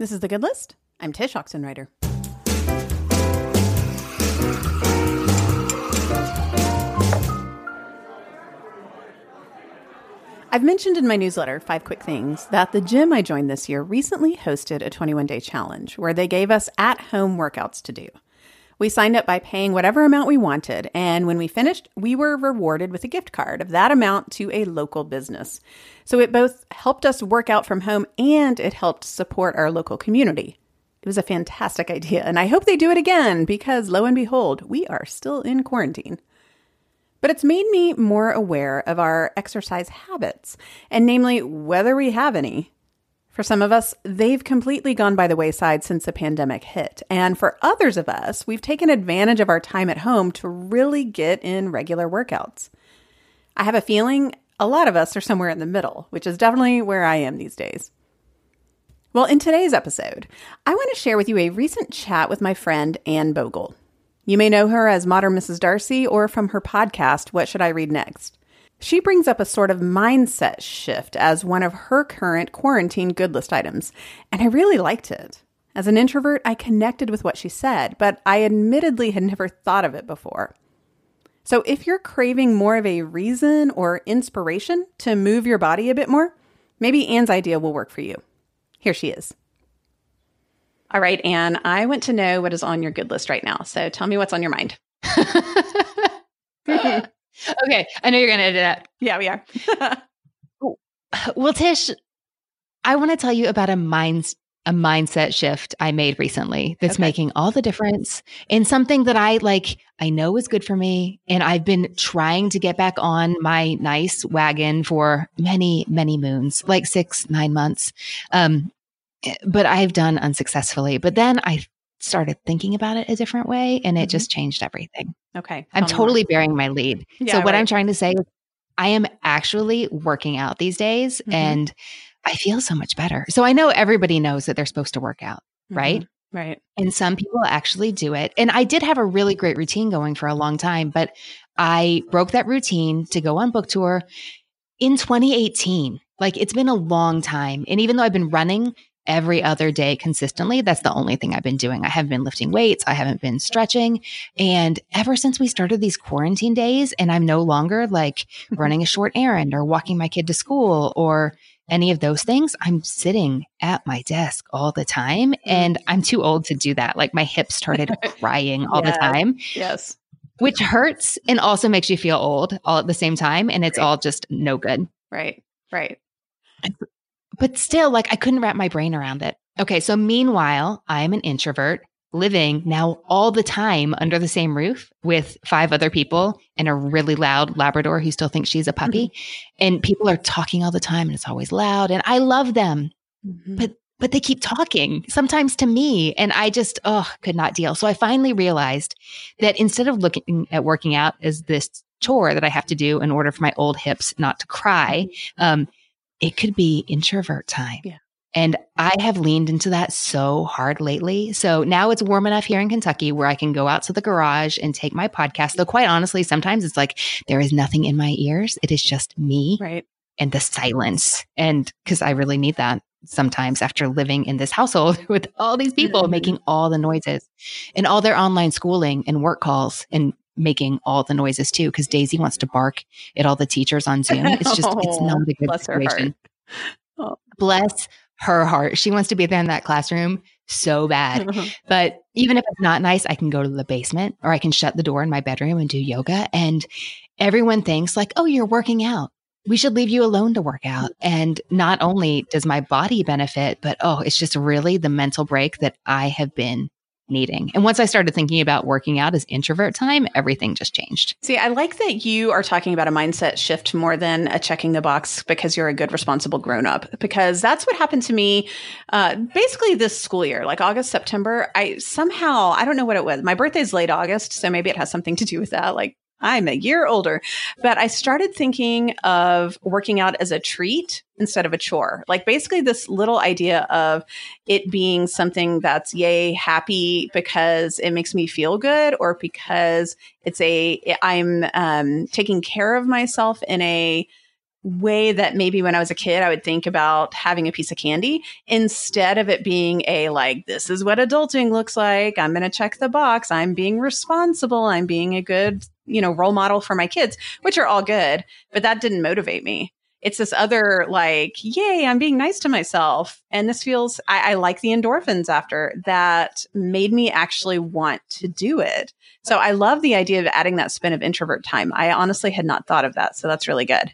This is The Good List. I'm Tsh Oxenreider. I've mentioned in my newsletter, Five Quick Things, that the gym I joined this year recently hosted a 21 day challenge where they gave us at home workouts to do. We signed up by paying whatever amount we wanted, and when we finished, we were rewarded with a gift card of that amount to a local business. So it both helped us work out from home and it helped support our local community. It was a fantastic idea, and I hope they do it again because lo and behold, we are still in quarantine. But it's made me more aware of our exercise habits, and namely whether we have any. For some of us, they've completely gone by the wayside since the pandemic hit. And for others of us, we've taken advantage of our time at home to really get in regular workouts. I have a feeling a lot of us are somewhere in the middle, which is definitely where I am these days. Well, in today's episode, I want to share with you a recent chat with my friend Anne Bogel. You may know her as Modern Mrs. Darcy or from her podcast, What Should I Read Next? She brings up a sort of mindset shift as one of her current quarantine good list items, and I really liked it. As an introvert, I connected with what she said, but I admittedly had never thought of it before. So if you're craving more of a reason or inspiration to move your body a bit more, maybe Anne's idea will work for you. Here she is. All right, Anne, I want to know what is on your good list right now. So tell me what's on your mind. okay, I know you're going to edit that. Yeah, we are. well, Tsh, I want to tell you about a mind a mindset shift I made recently that's okay. making all the difference in something that I like I know is good for me and I've been trying to get back on my nice wagon for many many moons like 6 9 months um eh, but I've done unsuccessfully but then I started thinking about it a different way and it mm-hmm. just changed everything. Okay. I'm totally bearing my lead. Yeah, so what right. I'm trying to say is I am actually working out these days mm-hmm. and I feel so much better. So I know everybody knows that they're supposed to work out, mm-hmm. right? Right. And some people actually do it. And I did have a really great routine going for a long time, but I broke that routine to go on book tour in 2018. Like it's been a long time. And even though I've been running every other day consistently. That's the only thing I've been doing. I haven't been lifting weights. I haven't been stretching. And ever since we started these quarantine days, and I'm no longer like running a short errand or walking my kid to school or any of those things, I'm sitting at my desk all the time. And mm. I'm too old to do that. Like my hips started crying all yes. the time. Yes. Which hurts and also makes you feel old all at the same time. And it's right. all just no good. Right. Right but still, like I couldn't wrap my brain around it. Okay. So meanwhile, I'm an introvert living now all the time under the same roof with five other people and a really loud Labrador who still thinks she's a puppy. Mm-hmm. And people are talking all the time and it's always loud. And I love them. Mm-hmm. But but they keep talking sometimes to me and i just oh could not deal so i finally realized that instead of looking at working out as this chore that i have to do in order for my old hips not to cry mm-hmm. um, it could be introvert time. Yeah. And I have leaned into that so hard lately. So now it's warm enough here in Kentucky where I can go out to the garage and take my podcast. Though, quite honestly, sometimes it's like there is nothing in my ears. It is just me right. and the silence. And because I really need that sometimes after living in this household with all these people mm-hmm. making all the noises and all their online schooling and work calls and making all the noises too because Daisy wants to bark at all the teachers on Zoom. It's just it's oh, not a good bless situation. Her oh. Bless her heart. She wants to be there in that classroom so bad. but even if it's not nice, I can go to the basement or I can shut the door in my bedroom and do yoga. And everyone thinks like, oh, you're working out. We should leave you alone to work out. And not only does my body benefit, but oh, it's just really the mental break that I have been needing. And once I started thinking about working out as introvert time, everything just changed. See, I like that you are talking about a mindset shift more than a checking the box because you're a good, responsible grown up, because that's what happened to me uh, basically this school year, like August, September. I somehow, I don't know what it was. My birthday's late August, so maybe it has something to do with that. Like I'm a year older, but I started thinking of working out as a treat instead of a chore. Like basically this little idea of it being something that's yay happy because it makes me feel good or because it's a I'm um, taking care of myself in a way that maybe when I was a kid, I would think about having a piece of candy instead of it being a like, this is what adulting looks like. I'm going to check the box. I'm being responsible. I'm being a good, you know, role model for my kids, which are all good, but that didn't motivate me. It's this other like, yay, I'm being nice to myself. And this feels, I, I like the endorphins after that made me actually want to do it. So I love the idea of adding that spin of introvert time. I honestly had not thought of that. So that's really good.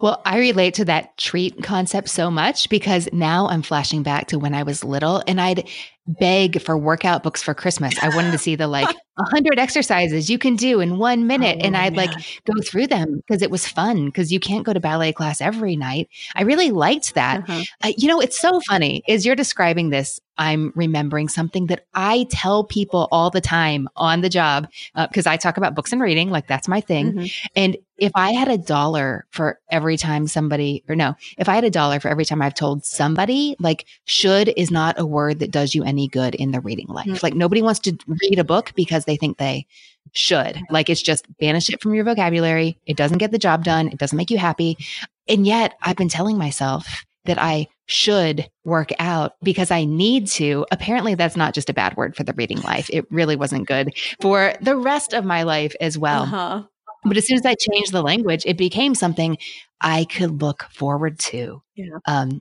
Well, I relate to that treat concept so much because now I'm flashing back to when I was little and I'd beg for workout books for Christmas. I wanted to see the like 100 exercises you can do in one minute. Oh, and I'd like go through them because it was fun because you can't go to ballet class every night. I really liked that. Uh-huh. Uh, you know, it's so funny as you're describing this. I'm remembering something that I tell people all the time on the job because uh, I talk about books and reading, like that's my thing. Mm-hmm. And if I had a dollar for every time somebody, or no, if I had a dollar for every time I've told somebody, like should is not a word that does you any good in the reading life. Mm-hmm. Like nobody wants to read a book because they think they should. Like it's just banish it from your vocabulary. It doesn't get the job done. It doesn't make you happy. And yet I've been telling myself that I should work out because I need to. Apparently, that's not just a bad word for the reading life. It really wasn't good for the rest of my life as well. Uh-huh. But as soon as I changed the language, it became something I could look forward to. Yeah. Um,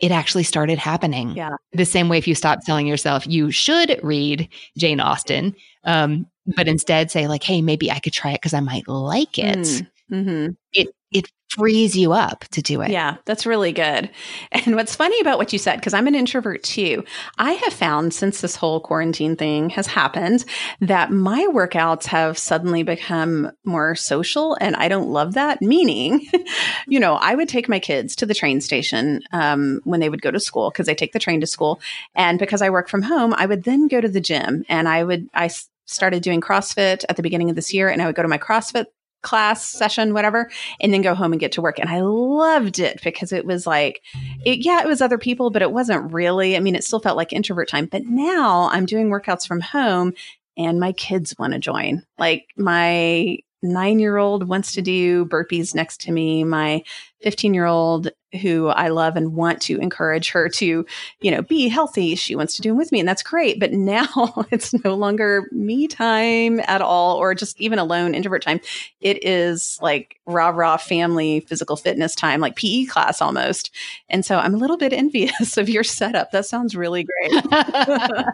it actually started happening. Yeah. The same way if you stop telling yourself you should read Jane Austen, um, but instead say like, hey, maybe I could try it because I might like it. Mm. Mm-hmm. It it frees you up to do it. Yeah, that's really good. And what's funny about what you said, because I'm an introvert too, I have found since this whole quarantine thing has happened that my workouts have suddenly become more social. And I don't love that. Meaning, you know, I would take my kids to the train station um, when they would go to school because they take the train to school. And because I work from home, I would then go to the gym and I would, I started doing CrossFit at the beginning of this year and I would go to my CrossFit class session, whatever, and then go home and get to work. And I loved it because it was like, it, yeah, it was other people, but it wasn't really. I mean, it still felt like introvert time. But now I'm doing workouts from home and my kids want to join. Like my nine year old wants to do burpees next to me. My 15 year old who I love and want to encourage her to, you know, be healthy. She wants to do them with me and that's great. But now it's no longer me time at all, or just even alone introvert time. It is like rah rah family physical fitness time, like PE class almost. And so I'm a little bit envious of your setup. That sounds really great.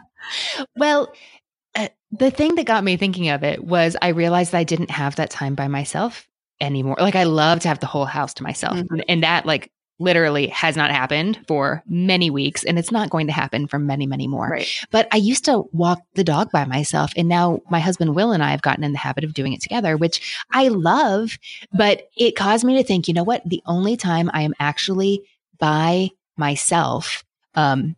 well, uh, the thing that got me thinking of it was I realized I didn't have that time by myself anymore. Like I love to have the whole house to myself. Mm-hmm. And that like literally has not happened for many weeks and it's not going to happen for many many more right. but i used to walk the dog by myself and now my husband will and i have gotten in the habit of doing it together which i love but it caused me to think you know what the only time i am actually by myself um,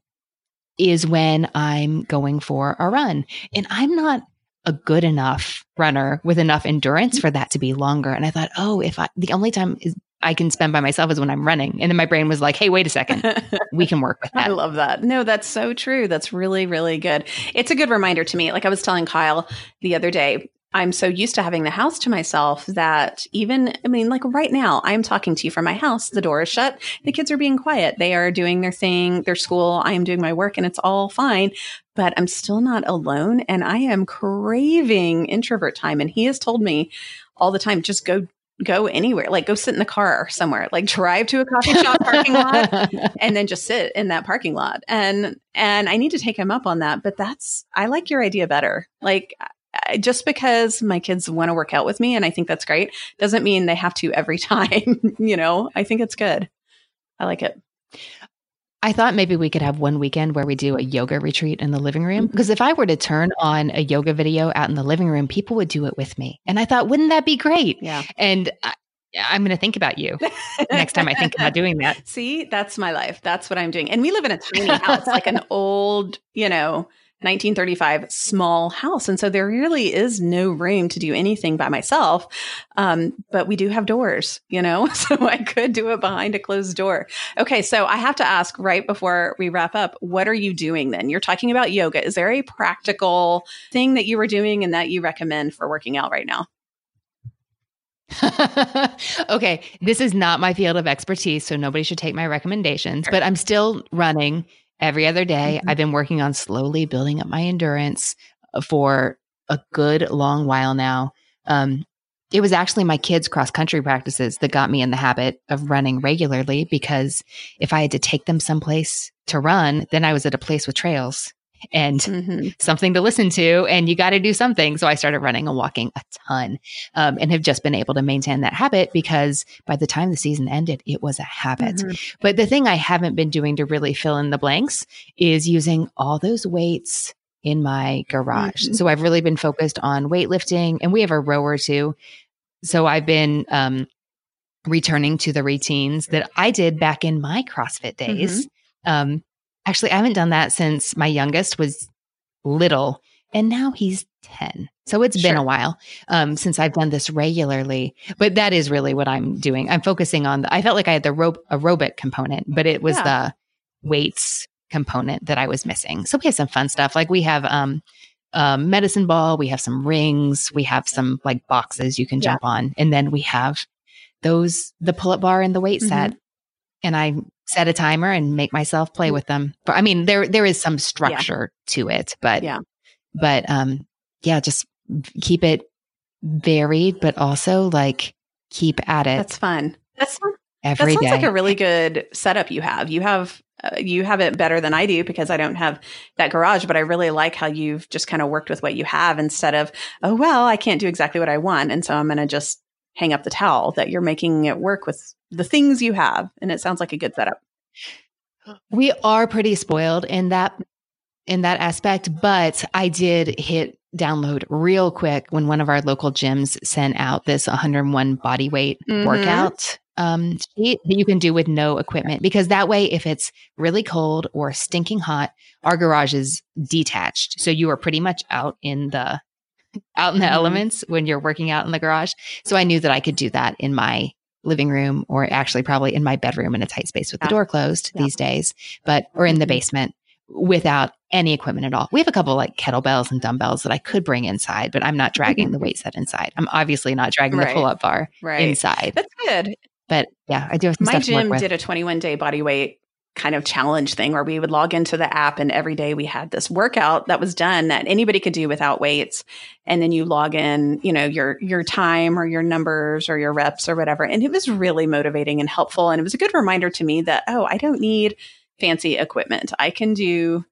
is when I'm going for a run. And I'm not a good enough runner with enough endurance for that to be longer. And I thought, oh, if I, the only time is I can spend by myself is when I'm running. And then my brain was like, hey, wait a second. We can work with that. I love that. No, that's so true. That's really, really good. It's a good reminder to me. Like I was telling Kyle the other day, I'm so used to having the house to myself that even, I mean, like right now, I'm talking to you from my house. The door is shut. The kids are being quiet. They are doing their thing, their school. I am doing my work and it's all fine, but I'm still not alone. And I am craving introvert time. And he has told me all the time, just go go anywhere like go sit in the car somewhere like drive to a coffee shop parking lot and then just sit in that parking lot and and i need to take him up on that but that's i like your idea better like just because my kids want to work out with me and I think that's great doesn't mean they have to every time. you know, I think it's good. I like it. I thought maybe we could have one weekend where we do a yoga retreat in the living room. Mm-hmm. Because if I were to turn on a yoga video out in the living room, people would do it with me. And I thought, wouldn't that be great? Yeah. And I, I'm going to think about you next time I think about doing that. See, that's my life. That's what I'm doing. And we live in a tiny house, like an old, you know, 1935 small house. And so there really is no room to do anything by myself. Um, but we do have doors, you know, so I could do it behind a closed door. Okay. So I have to ask right before we wrap up, what are you doing then? You're talking about yoga. Is there a practical thing that you were doing and that you recommend for working out right now? okay, this is not my field of expertise, so nobody should take my recommendations, but I'm still running every other day. Mm-hmm. I've been working on slowly building up my endurance uh, for a good long while now. Um, it was actually my kids' cross country practices that got me in the habit of running regularly because if I had to take them someplace to run, then I was at a place with trails and mm-hmm. something to listen to, and you got to do something. So I started running and walking a ton um, and have just been able to maintain that habit because by the time the season ended, it was a habit. Mm-hmm. But the thing I haven't been doing to really fill in the blanks is using all those weights in my garage. Mm-hmm. So I've really been focused on weightlifting and we have a rower too. So I've been um, returning to the routines that I did back in my CrossFit days. Mm-hmm. Um, actually, I haven't done that since my youngest was little and now he's 10. So it's been a while um, since I've done this regularly, but that is really what I'm doing. I'm focusing on the, I felt like I had the rope aerobic component, but it was yeah. the weights component that I was missing. So we have some fun stuff. Like we have um, um, medicine ball, we have some rings, we have some like boxes you can jump on, and then we have those the pull up bar and the weight mm-hmm. set. And I set a timer and make myself play mm. with them. But I mean, there there is some structure yeah. to it, but yeah, but um, yeah, just keep it varied, but also like keep at it. That's fun. That's fun. every that sounds day. like a really good setup you have. You have uh, you have it better than I do because I don't have that garage, but I really like how you've just kind of worked with what you have instead of, oh, well, I can't do exactly what I want. And so I'm going to just hang up the towel that you're making it work with the things you have. And it sounds like a good setup. We are pretty spoiled in that in that aspect, but I did hit download real quick when one of our local gyms sent out this 101 body weight mm-hmm. workout um, sheet that you can do with no equipment because that way, if it's really cold or stinking hot, our garage is detached. So you are pretty much out in the out in the mm-hmm. elements when you're working out in the garage. So I knew that I could do that in my living room or actually probably in my bedroom in a tight space with yeah. the door closed yeah. these days, but or in the mm-hmm. basement without any equipment at all. We have a couple like kettlebells and dumbbells that I could bring inside, but I'm not dragging the weight set inside. I'm obviously not dragging right. the pull up bar right. inside. That's good. But yeah, I do have My gym did a 21 day body weight kind of challenge thing where we would log into the app and every day we had this workout that was done that anybody could do without weights. And then you log in you know your your time or your numbers or your reps or whatever. And it was really motivating and helpful. And it was a good reminder to me that oh I don't need fancy equipment. I can do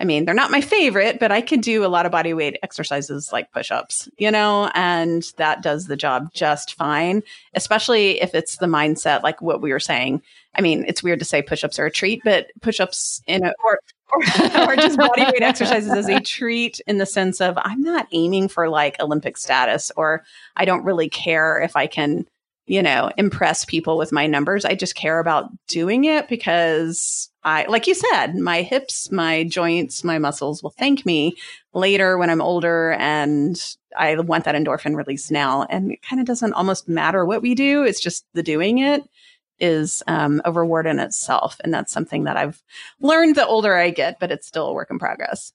I mean, they're not my favorite, but I could do a lot of body weight exercises like push ups, you know, and that does the job just fine, especially if it's the mindset like what we were saying. I mean, it's weird to say push ups are a treat, but push ups in a, or, or, or just body weight exercises as a treat in the sense of I'm not aiming for like Olympic status or I don't really care if I can you know, impress people with my numbers. I just care about doing it because I, like you said, my hips, my joints, my muscles will thank me later when I'm older. And I want that endorphin release now. And it kind of doesn't almost matter what we do. It's just the doing it is um, a reward in itself. And that's something that I've learned the older I get, but it's still a work in progress.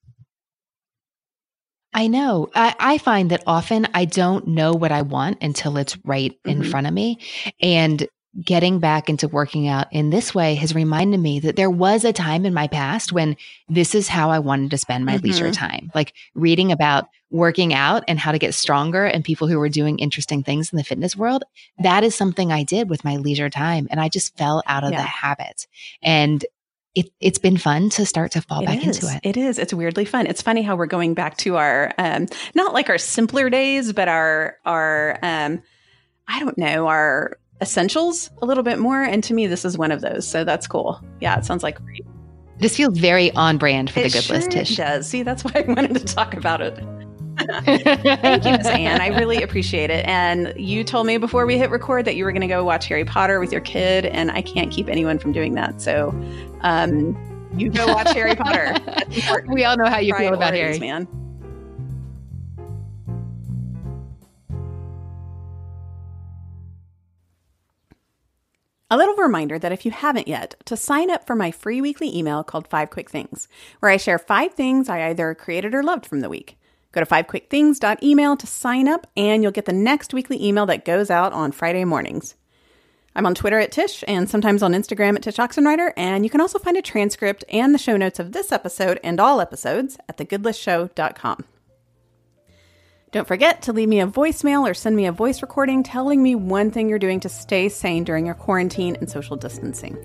I know. I, I, find that often I don't know what I want until it's right mm-hmm. in front of me. And getting back into working out in this way has reminded me that there was a time in my past when this is how I wanted to spend my mm-hmm. leisure time. Like reading about working out and how to get stronger and people who were doing interesting things in the fitness world. That is something I did with my leisure time. And I just fell out of yeah. the habit. And it, it's been fun to start to fall it back is. into it. It is. It's weirdly fun. It's funny how we're going back to our, um, not like our simpler days, but our, our, um, I don't know, our essentials a little bit more. And to me, this is one of those. So that's cool. Yeah, it sounds like great. This feels very on brand for it the good sure list, Tsh. It does. See, that's why I wanted to talk about it. Thank you, Miss Anne. I really appreciate it. And you told me before we hit record that you were going to go watch Harry Potter with your kid, and I can't keep anyone from doing that. So, um, you go watch Harry Potter. We all know how you feel about Harry, man. A little reminder that if you haven't yet, to sign up for my free weekly email called Five Quick Things, where I share five things I either created or loved from the week. Go to fivequickthings.email to sign up, and you'll get the next weekly email that goes out on Friday mornings. I'm on Twitter at Tsh and sometimes on Instagram at Tsh Oxenreider, and you can also find a transcript and the show notes of this episode and all episodes at thegoodlistshow.com. Don't forget to leave me a voicemail or send me a voice recording telling me one thing you're doing to stay sane during your quarantine and social distancing.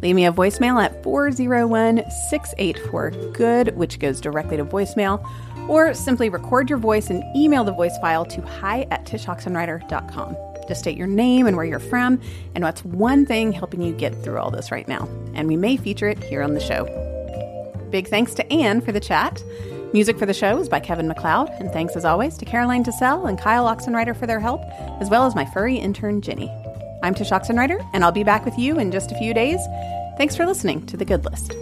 Leave me a voicemail at 401 684 GOOD, which goes directly to voicemail, or simply record your voice and email the voice file to hi at tshoxenreider.com. Just state your name and where you're from and what's one thing helping you get through all this right now. And we may feature it here on the show. Big thanks to Anne for the chat. Music for the show is by Kevin MacLeod, and thanks as always to Caroline TeSelle and Kyle Oxenreider for their help, as well as my furry intern Ginny. I'm Tsh Oxenreider, and I'll be back with you in just a few days. Thanks for listening to The Good List.